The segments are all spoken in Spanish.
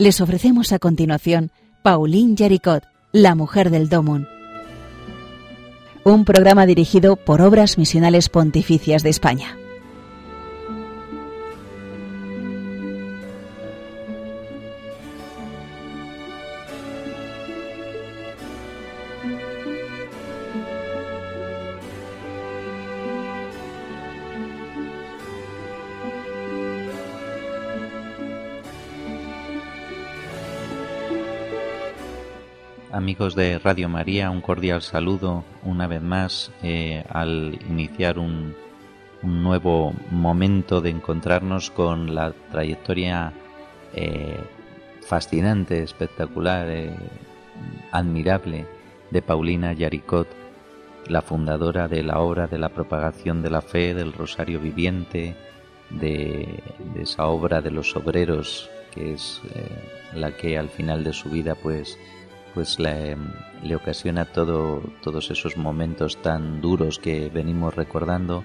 Les ofrecemos a continuación Pauline Jaricot, la mujer del Domun. Un programa dirigido por Obras Misionales Pontificias de España. Amigos de Radio María, un cordial saludo una vez más eh, al iniciar un, nuevo momento de encontrarnos con la trayectoria eh, fascinante, espectacular, eh, admirable de Paulina Yaricot, la fundadora de la obra de la propagación de la fe, del Rosario Viviente, de, de esa obra de los obreros, que es la que al final de su vida pues pues le, le ocasiona todo, todos esos momentos tan duros que venimos recordando.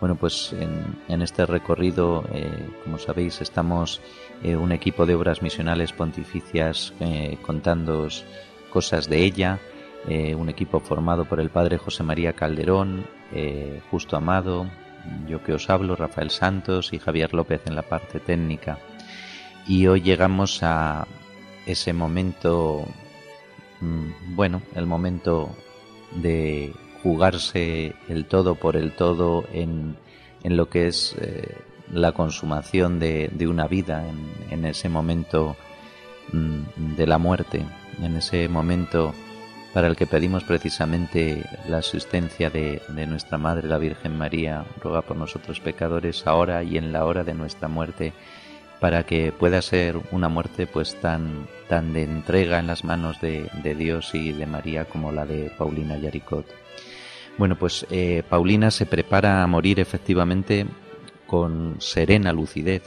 Bueno, pues en, este recorrido, eh, como sabéis, estamos eh, un equipo de obras misionales pontificias eh, contando cosas de ella, un equipo formado por el padre José María Calderón, Justo Amado, yo que os hablo, Rafael Santos y Javier López en la parte técnica. Y hoy llegamos a ese momento bueno, el momento de jugarse el todo por el todo en, en lo que es eh, la consumación de, de una vida, en, ese momento mm, de la muerte, en ese momento para el que pedimos precisamente la asistencia de, de, nuestra Madre, la Virgen María, ruega por nosotros pecadores, ahora y en la hora de nuestra muerte para que pueda ser una muerte pues tan, tan de entrega en las manos de, Dios y de María como la de Paulina Yaricot. Bueno, pues eh, Paulina se prepara a morir efectivamente con serena lucidez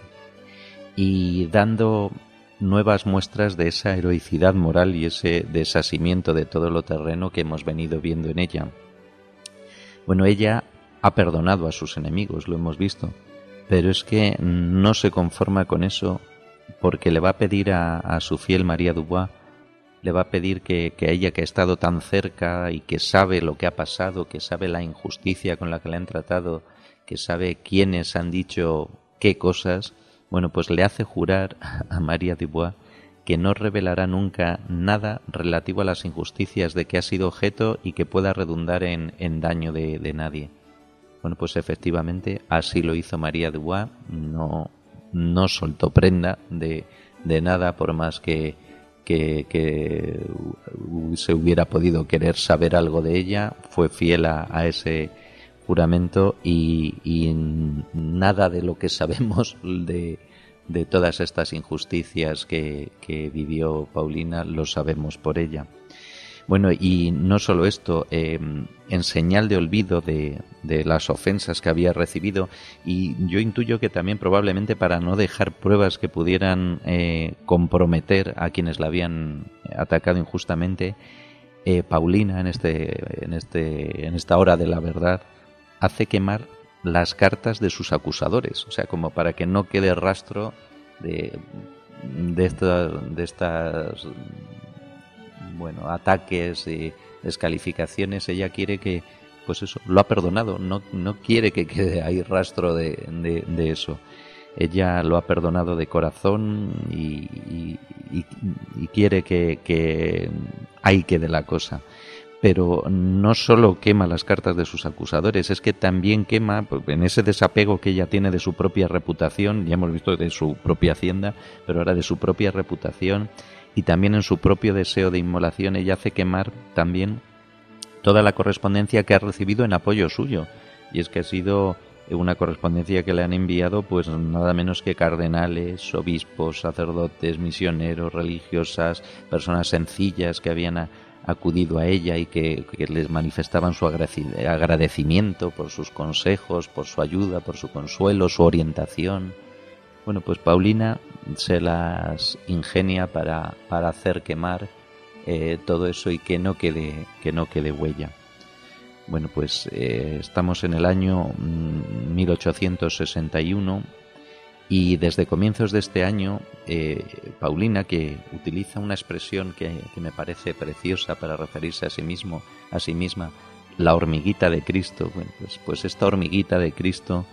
y dando nuevas muestras de esa heroicidad moral y ese desasimiento de todo lo terreno que hemos venido viendo en ella. Bueno, ella ha perdonado a sus enemigos, lo hemos visto, pero es que no se conforma con eso porque le va a pedir a, su fiel María Dubois, le va a pedir que, que, ella que ha estado tan cerca y que sabe lo que ha pasado, que sabe la injusticia con la que le han tratado, que sabe quiénes han dicho qué cosas, bueno, pues le hace jurar a María Dubois que no revelará nunca nada relativo a las injusticias de que ha sido objeto y que pueda redundar en, daño de, de nadie. Bueno, pues efectivamente así lo hizo María Dubois, no, no soltó prenda de, de nada por más que, que, se hubiera podido querer saber algo de ella, fue fiel a, ese juramento y, y, nada de lo que sabemos de, de todas estas injusticias que, que vivió Paulina lo sabemos por ella. Bueno, y no solo esto, eh, en señal de olvido de, de, las ofensas que había recibido, y yo intuyo que también probablemente para no dejar pruebas que pudieran eh, comprometer a quienes la habían atacado injustamente, eh, Paulina en este, en este, en esta hora de la verdad hace quemar las cartas de sus acusadores, o sea, como para que no quede rastro de, de, de estas bueno, ataques y descalificaciones, ella quiere que, pues eso, lo ha perdonado, no, no quiere que quede ahí rastro de, de, eso. Ella lo ha perdonado de corazón y, y, quiere que, que ahí quede la cosa pero no solo quema las cartas de sus acusadores, es que también quema pues, en ese desapego que ella tiene de su propia reputación, ya hemos visto de su propia hacienda, pero ahora de su propia reputación, y también en su propio deseo de inmolación ella hace quemar también toda la correspondencia que ha recibido en apoyo suyo. Y es que ha sido una correspondencia que le han enviado pues nada menos que cardenales, obispos, sacerdotes, misioneros, religiosas, personas sencillas que habían acudido a ella y que, que, les manifestaban su agradecimiento por sus consejos, por su ayuda, por su consuelo, su orientación. Bueno, pues Paulina se las ingenia para, para hacer quemar eh, todo eso y que no quede, que no quede huella. Bueno, pues eh, estamos en el año 1861 mm, Y desde comienzos de este año, eh, Paulina, que utiliza una expresión que, me parece preciosa para referirse a sí mismo, a sí misma, la hormiguita de Cristo, pues, pues, esta hormiguita de Cristo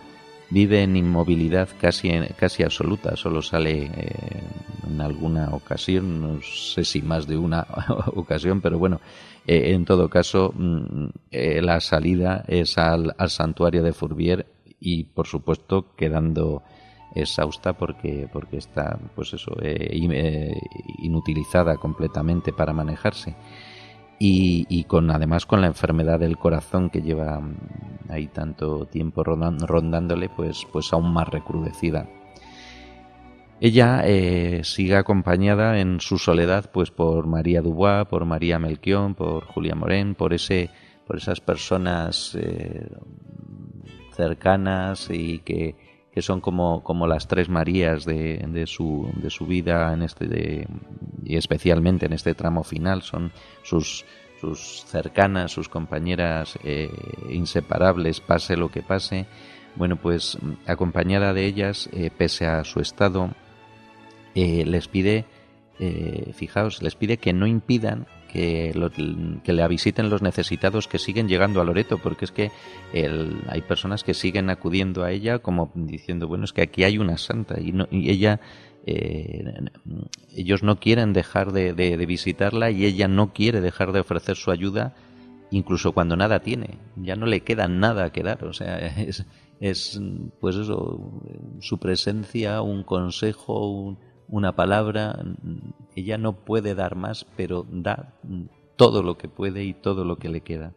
vive en inmovilidad casi, casi absoluta, solo sale eh, en alguna ocasión, no sé si más de una ocasión, pero bueno, eh, en todo caso, mm, la salida es al, santuario de Fourvier y por supuesto quedando exhausta porque, porque está pues eso, eh, eh, inutilizada completamente para manejarse. Y, con además con la enfermedad del corazón que lleva mm, ahí tanto tiempo rondándole, pues, pues aún más recrudecida. Ella eh, sigue acompañada en su soledad pues por María Dubois, por María Melchion, por Julia Morén, por ese, por esas personas cercanas y que, que son como, como las tres Marías de, de, su, de su vida en este de, y especialmente en este tramo final son sus, sus cercanas, sus compañeras eh, inseparables, pase lo que pase. Bueno, pues acompañada de ellas, eh, pese a su estado, eh, les pide, fijaos, les pide que no impidan que, que la visiten los necesitados que siguen llegando a Loreto, porque es que hay personas que siguen acudiendo a ella como diciendo, bueno, es que aquí hay una santa y, no, y ella, eh, ellos no quieren dejar de, visitarla y ella no quiere dejar de ofrecer su ayuda incluso cuando nada tiene, ya no le queda nada que dar, o sea, es, es pues eso, su presencia, un consejo, un, una palabra, ella no puede dar más, pero da todo lo que puede y todo lo que le queda.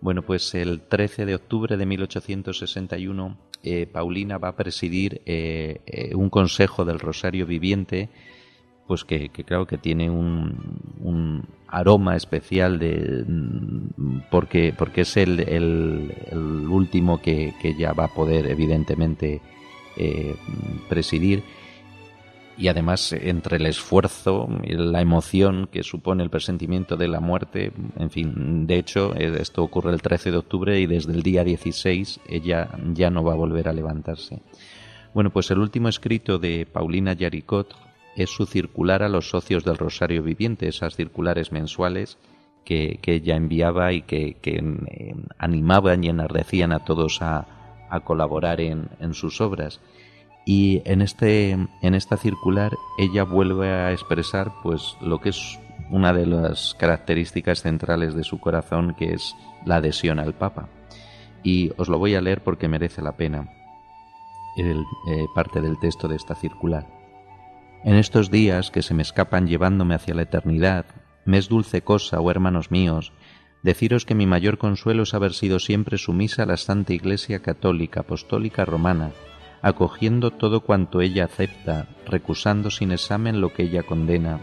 Bueno, pues el 13 de octubre de 1861, eh, Paulina va a presidir eh, eh, un consejo del Rosario Viviente, pues que, creo que tiene un, aroma especial de porque porque es el, el, último que, que, ya va a poder evidentemente presidir y además entre el esfuerzo y la emoción que supone el presentimiento de la muerte, en fin, de hecho eh, esto ocurre el 13 de octubre y desde el día 16 ella ya no va a volver a levantarse. Bueno, pues el último escrito de Paulina Yaricot es su circular a los socios del Rosario Viviente, esas circulares mensuales que, ella enviaba y que, eh, animaban y enardecían a todos a, colaborar en sus obras y en este en esta circular ella vuelve a expresar pues lo que es una de las características centrales de su corazón que es la adhesión al Papa. Y os lo voy a leer porque merece la pena eh, parte del texto de esta circular. En estos días que se me escapan llevándome hacia la eternidad me es dulce cosa oh hermanos míos deciros que mi mayor consuelo es haber sido siempre sumisa a la Santa Iglesia Católica Apostólica Romana acogiendo todo cuanto ella acepta, recusando sin examen lo que ella condena.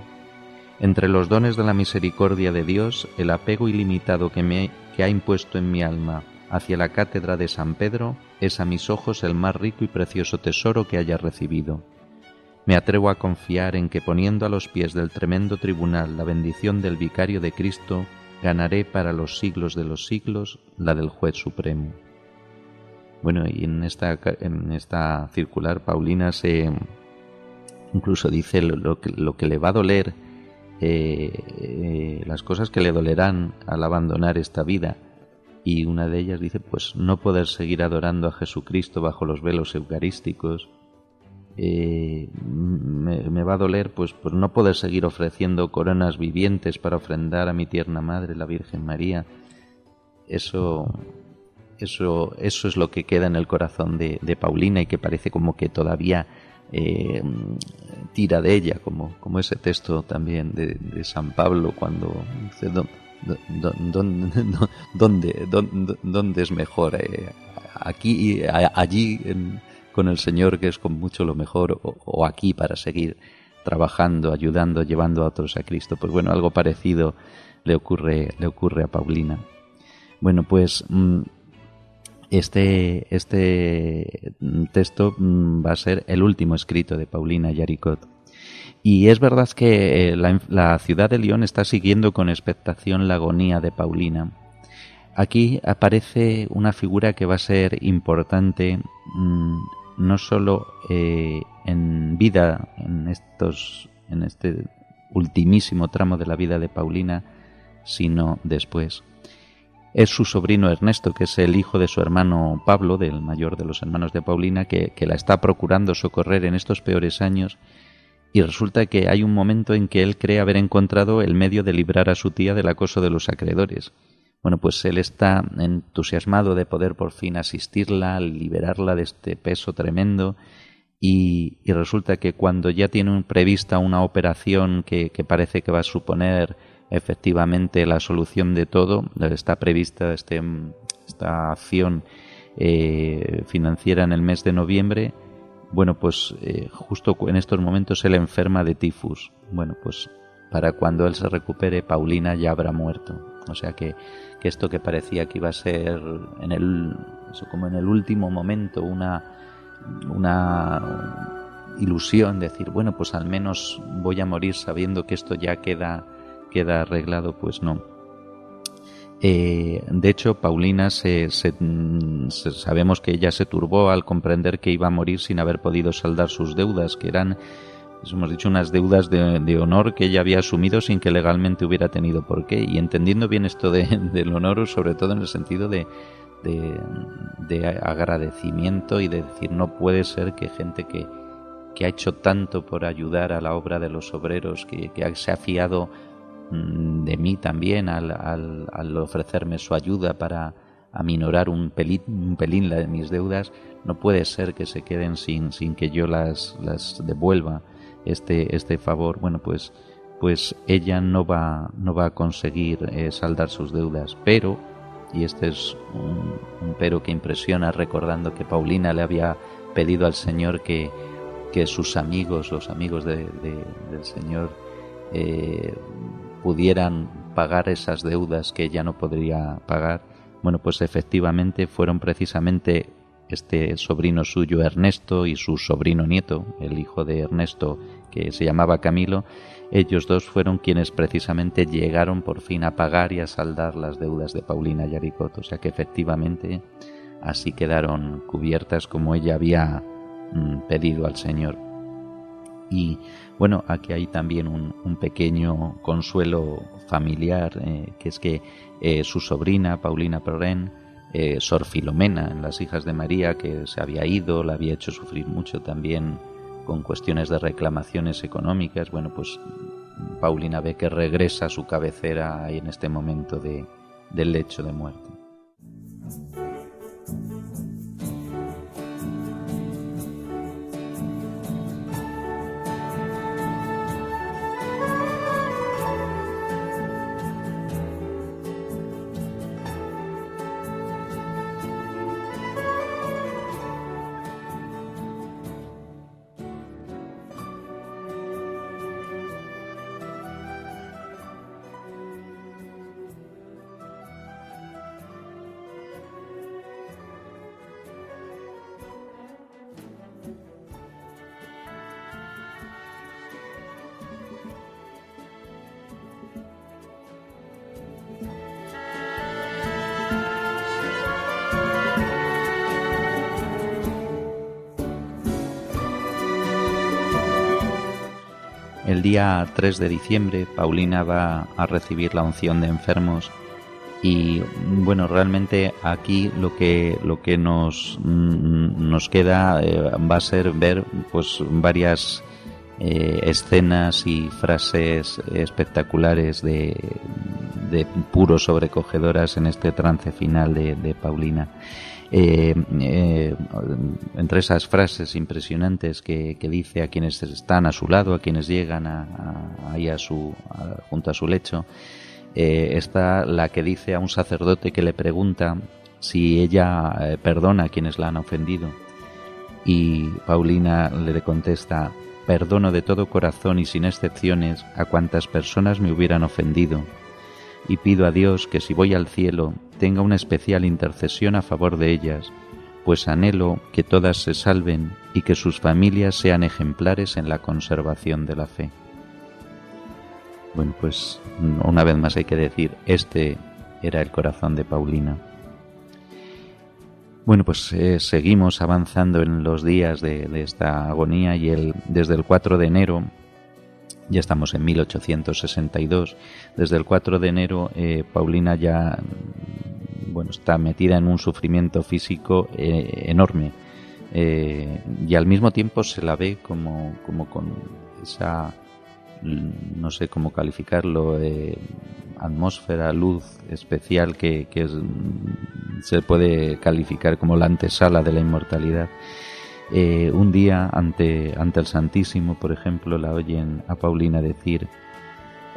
Entre los dones de la misericordia de Dios, el apego ilimitado que, me, que ha impuesto en mi alma hacia la cátedra de San Pedro es a mis ojos el más rico y precioso tesoro que haya recibido. Me atrevo a confiar en que poniendo a los pies del tremendo tribunal la bendición del vicario de Cristo, ganaré para los siglos de los siglos la del juez supremo. Bueno, y en esta, en esta circular Paulina se incluso dice lo, que, lo que le va a doler, eh, eh, las cosas que le dolerán al abandonar esta vida. Y una de ellas dice, pues no poder seguir adorando a Jesucristo bajo los velos eucarísticos. Eh, me, va a doler pues por no poder seguir ofreciendo coronas vivientes para ofrendar a mi tierna madre, la Virgen María. Eso, eso, eso es lo que queda en el corazón de, Paulina y que parece como que todavía eh, tira de ella, como, como ese texto también de, San Pablo cuando dice, ¿dónde, dónde, es mejor? Eh, aquí, allí con el Señor, que es con mucho lo mejor, o, aquí para seguir trabajando, ayudando, llevando a otros a Cristo. Pues bueno, algo parecido le ocurre, le ocurre a Paulina. Bueno, pues mm, este, este texto mm, va a ser el último escrito de Paulina Yaricot. Y es verdad que eh, la, ciudad de León está siguiendo con expectación la agonía de Paulina. Aquí aparece una figura que va a ser importante mm, no solo eh, en vida, en estos, en este ultimísimo tramo de la vida de Paulina, sino después. Es su sobrino Ernesto, que es el hijo de su hermano Pablo, del mayor de los hermanos de Paulina, que, que la está procurando socorrer en estos peores años y resulta que hay un momento en que él cree haber encontrado el medio de librar a su tía del acoso de los acreedores. Bueno, pues él está entusiasmado de poder por fin asistirla, liberarla de este peso tremendo y, resulta que cuando ya tiene prevista una operación que, parece que va a suponer efectivamente la solución de todo, está prevista este, esta acción eh, financiera en el mes de noviembre, bueno, pues eh, justo en estos momentos él enferma de tifus. Bueno, pues para cuando él se recupere, Paulina ya habrá muerto. O sea que, que esto que parecía que iba a ser en el, como en el último momento una, una ilusión, decir, bueno, pues al menos voy a morir sabiendo que esto ya queda, queda arreglado, pues no eh, de hecho, Paulina se, sabemos que ella se turbó al comprender que iba a morir sin haber podido saldar sus deudas, que eran, pues hemos dicho, unas deudas de, honor que ella había asumido sin que legalmente hubiera tenido por qué. Y entendiendo bien esto de, del honor, sobre todo en el sentido de, de, agradecimiento y de decir, no puede ser que gente que, que ha hecho tanto por ayudar a la obra de los obreros, que, se ha fiado de mí también al, al, ofrecerme su ayuda para aminorar un pelín, un pelín de mis deudas, no puede ser que se queden sin, sin que yo las, las devuelva este, este favor. Bueno, pues, pues ella no va, no va a conseguir eh, saldar sus deudas, pero, y este es un, pero que impresiona recordando que Paulina le había pedido al Señor que, que sus amigos, los amigos de, del Señor, eh, pudieran pagar esas deudas que ella no podría pagar, bueno, pues efectivamente fueron precisamente este sobrino suyo Ernesto y su sobrino nieto, el hijo de Ernesto que se llamaba Camilo, ellos dos fueron quienes precisamente llegaron por fin a pagar y a saldar las deudas de Paulina Yaricot, o sea que efectivamente así quedaron cubiertas como ella había mm, pedido al Señor. Y bueno, aquí hay también un, pequeño consuelo familiar, eh, que es que eh, su sobrina, Paulina Perren, eh, Sor Filomena, en las hijas de María, que se había ido, la había hecho sufrir mucho también con cuestiones de reclamaciones económicas. Bueno, pues Paulina ve que regresa a su cabecera en este momento de, del lecho de muerte. El día 3 de diciembre Paulina va a recibir la unción de enfermos y bueno, realmente aquí lo que lo que nos nos queda eh, va a ser ver pues varias eh, escenas y frases espectaculares de, de puro sobrecogedoras en este trance final de, de Paulina. Eh, eh, entre esas frases impresionantes que, dice a quienes están a su lado, a quienes llegan a, ahí a su, junto a su lecho, eh, está la que dice a un sacerdote que le pregunta si ella perdona a quienes la han ofendido. Y Paulina le contesta, perdono de todo corazón y sin excepciones a cuantas personas me hubieran ofendido y pido a Dios que si voy al cielo tenga una especial intercesión a favor de ellas, pues anhelo que todas se salven y que sus familias sean ejemplares en la conservación de la fe. Bueno, pues una vez más hay que decir, este era el corazón de Paulina. Bueno, pues eh, seguimos avanzando en los días de, esta agonía y el, desde el 4 de enero, ya estamos en 1862, desde el 4 de enero eh, Paulina ya bueno, está metida en un sufrimiento físico eh, enorme y al mismo tiempo se la ve como, como con esa, no sé cómo calificarlo, atmósfera, luz especial que, se puede calificar como la antesala de la inmortalidad. Eh, un día ante, ante el Santísimo, por ejemplo, la oyen a Paulina decir,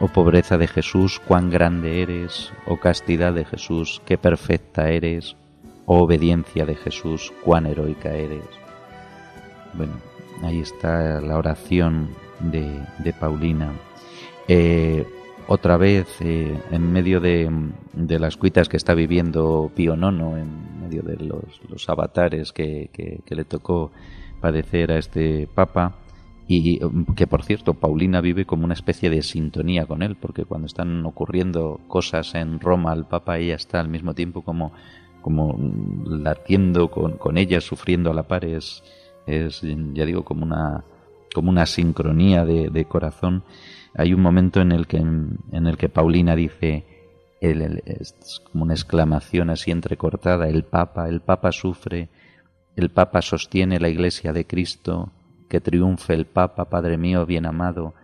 Oh pobreza de Jesús, cuán grande eres, oh castidad de Jesús, qué perfecta eres, oh obediencia de Jesús, cuán heroica eres. Bueno, ahí está la oración de, de Paulina. Eh, otra vez eh, en medio de, las cuitas que está viviendo Pío IX, en de los, avatares que, le tocó padecer a este Papa, y que por cierto Paulina vive como una especie de sintonía con él, porque cuando están ocurriendo cosas en Roma al Papa ella está al mismo tiempo como, como latiendo con, con ella, sufriendo a la par, es, ya digo como una, como una sincronía de corazón. Hay un momento en el que, en, el que Paulina dice, es como una exclamación así entrecortada, el Papa, el Papa sufre, el Papa sostiene la Iglesia de Cristo, que triunfe el Papa, Padre mío bien amado,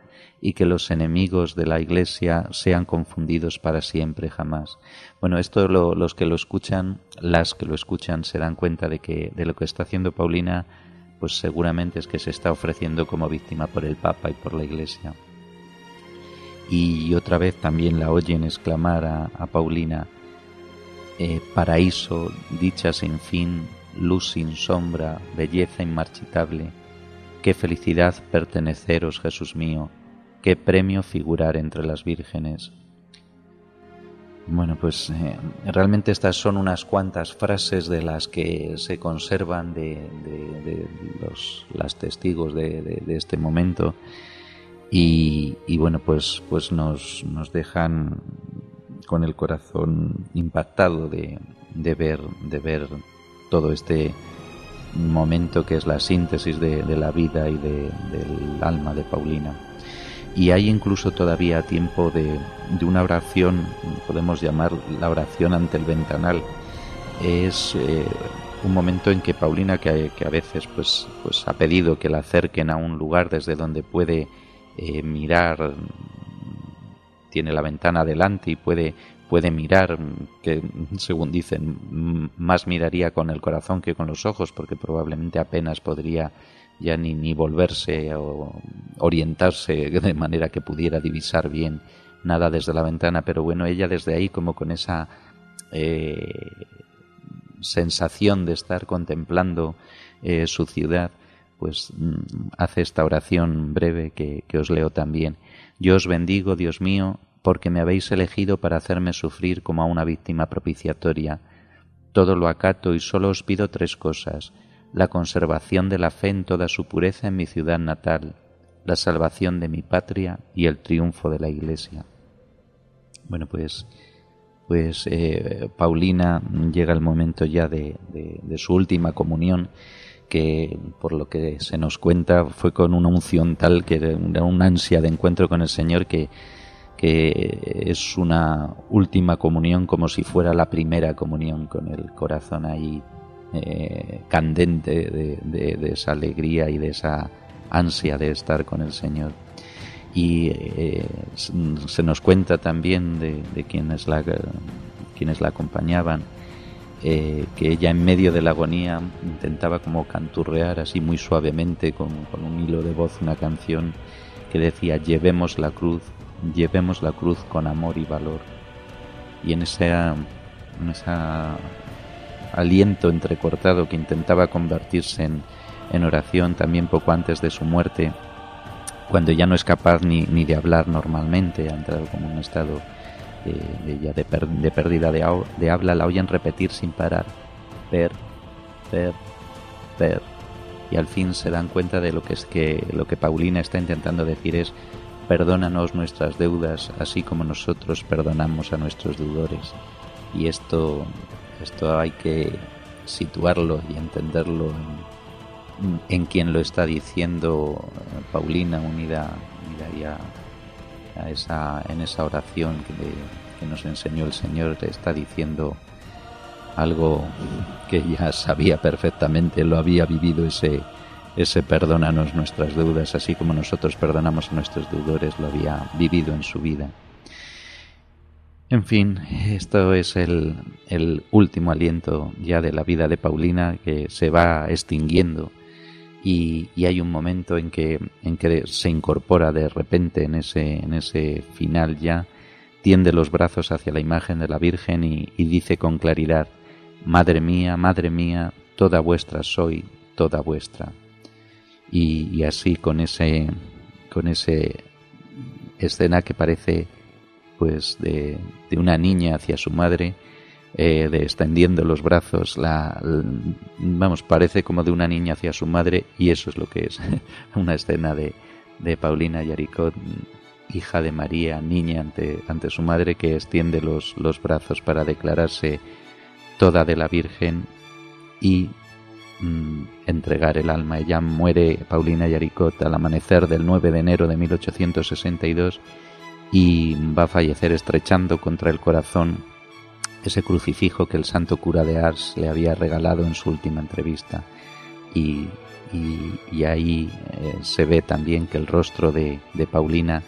y que los enemigos de la Iglesia sean confundidos para siempre jamás. Bueno, esto los que lo escuchan, las que lo escuchan, se dan cuenta de que de lo que está haciendo Paulina, pues seguramente es que se está ofreciendo como víctima por el Papa y por la Iglesia y otra vez también la oyen exclamar a, Paulina, eh, paraíso, dicha sin fin, luz sin sombra, belleza inmarchitable, qué felicidad perteneceros, Jesús mío, qué premio figurar entre las vírgenes. Bueno, pues eh, realmente estas son unas cuantas frases de las que se conservan de, los las testigos de este momento y, bueno, pues, pues nos, nos, dejan con el corazón impactado de, de, ver, de ver todo este momento que es la síntesis de, la vida y del alma de Paulina. Y hay incluso todavía tiempo de, de, una oración, podemos llamar la oración ante el ventanal. Es eh, un momento en que Paulina, que, que, a veces pues, pues ha pedido que la acerquen a un lugar desde donde puede eh, mirar, tiene la ventana adelante y puede, puede mirar, que según dicen, más miraría con el corazón que con los ojos, porque probablemente apenas podría ya ni, ni volverse o orientarse de manera que pudiera divisar bien nada desde la ventana, pero bueno, ella desde ahí como con esa eh, sensación de estar contemplando eh, su ciudad, pues mm, hace esta oración breve que, os leo también. Yo os bendigo, Dios mío, porque me habéis elegido para hacerme sufrir como a una víctima propiciatoria. Todo lo acato y solo os pido tres cosas la conservación de la fe en toda su pureza en mi ciudad natal, la salvación de mi patria y el triunfo de la Iglesia. Bueno, pues, pues eh, Paulina llega el momento ya de su última comunión que por lo que se nos cuenta fue con una unción tal que era una ansia de encuentro con el Señor que, que es una última comunión como si fuera la primera comunión con el corazón ahí eh, candente de, esa alegría y de esa ansia de estar con el Señor. Y eh, se nos cuenta también de, de quienes, la, quienes la acompañaban eh, que ella en medio de la agonía intentaba como canturrear así muy suavemente con, un hilo de voz una canción que decía llevemos la cruz, llevemos la cruz con amor y valor. Y en ese, en ese aliento entrecortado que intentaba convertirse en, en oración también poco antes de su muerte, cuando ya no es capaz ni, ni de hablar normalmente, ha entrado como un estado de, ya de, pérdida de, habla, la oyen repetir sin parar. Ver, ver, ver. Y al fin se dan cuenta de lo que es que lo que Paulina está intentando decir es perdónanos nuestras deudas así como nosotros perdonamos a nuestros deudores. Y esto, esto hay que situarlo y entenderlo en, quien lo está diciendo Paulina unida, unida esa, en esa oración que, nos enseñó el Señor, está diciendo algo que ya sabía perfectamente, lo había vivido ese, ese perdónanos nuestras deudas, así como nosotros perdonamos a nuestros deudores, lo había vivido en su vida. En fin, esto es el, último aliento ya de la vida de Paulina que se va extinguiendo y, y, hay un momento en que, en que se incorpora de repente en ese, en ese final ya, tiende los brazos hacia la imagen de la Virgen y, y dice con claridad, Madre mía, Madre mía, toda vuestra soy, toda vuestra. Y, así con ese, con ese escena que parece pues de, una niña hacia su madre, eh, de extendiendo los brazos, la, vamos, parece como de una niña hacia su madre y eso es lo que es una escena de, de Paulina Yaricot, hija de María, niña ante, ante su madre que extiende los, los brazos para declararse toda de la Virgen y mm, entregar el alma. Ella muere, Paulina Yaricot, al amanecer del 9 de enero de 1862 y va a fallecer estrechando contra el corazón ese crucifijo que el santo cura de Ars le había regalado en su última entrevista. Y, y, ahí eh, se ve también que el rostro de, de, Paulina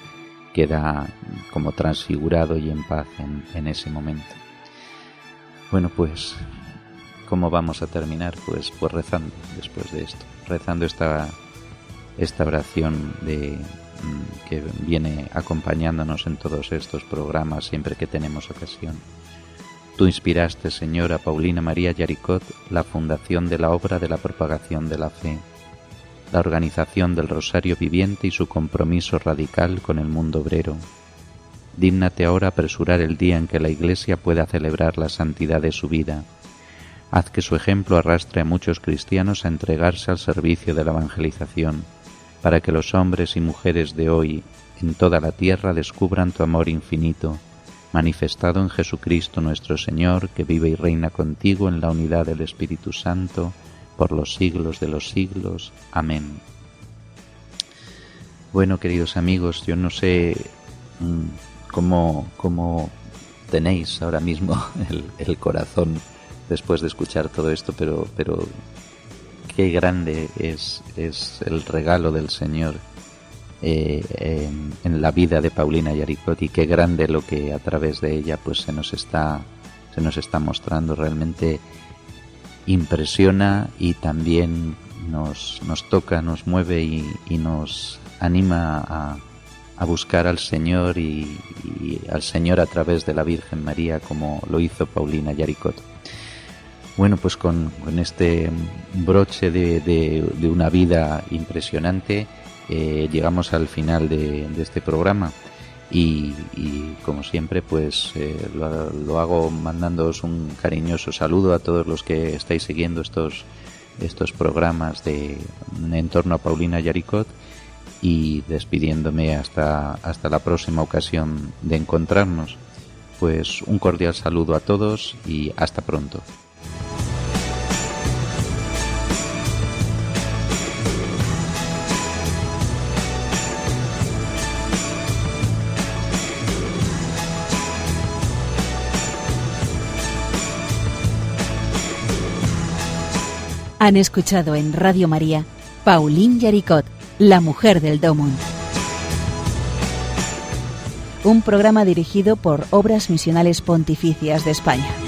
queda como transfigurado y en paz en, en ese momento. Bueno, pues, ¿cómo vamos a terminar? Pues, pues rezando después de esto, rezando esta, esta oración de, mm, que viene acompañándonos en todos estos programas siempre que tenemos ocasión. Tú inspiraste, Señor, a Paulina María Yaricot la fundación de la obra de la propagación de la fe, la organización del Rosario Viviente y su compromiso radical con el mundo obrero Dígnate ahora apresurar el día en que la Iglesia pueda celebrar la santidad de su vida. Haz que su ejemplo arrastre a muchos cristianos a entregarse al servicio de la evangelización, para que los hombres y mujeres de hoy en toda la tierra descubran tu amor infinito, manifestado en Jesucristo nuestro Señor, que vive y reina contigo en la unidad del Espíritu Santo, por los siglos de los siglos. Amén. Bueno, queridos amigos, yo no sé mm, cómo, tenéis ahora mismo el, corazón después de escuchar todo esto, pero, pero qué grande es, es el regalo del Señor eh, en, la vida de Paulina Yaricot y qué grande lo que a través de ella pues se nos está se nos está mostrando realmente impresiona y también nos, nos toca, nos mueve y nos anima a, a buscar al Señor y, al Señor a través de la Virgen María como lo hizo Paulina Yaricot. Bueno, pues con, este broche de, una vida impresionante eh, llegamos al final de, este programa y, como siempre pues eh, lo, hago mandándoos un cariñoso saludo a todos los que estáis siguiendo estos, estos programas de, en torno a Paulina Yaricot y despidiéndome hasta, hasta la próxima ocasión de encontrarnos, pues un cordial saludo a todos y hasta pronto. Han escuchado en Radio María Paulín Yaricot la mujer del Domon. Un programa dirigido por Obras Misionales Pontificias de España.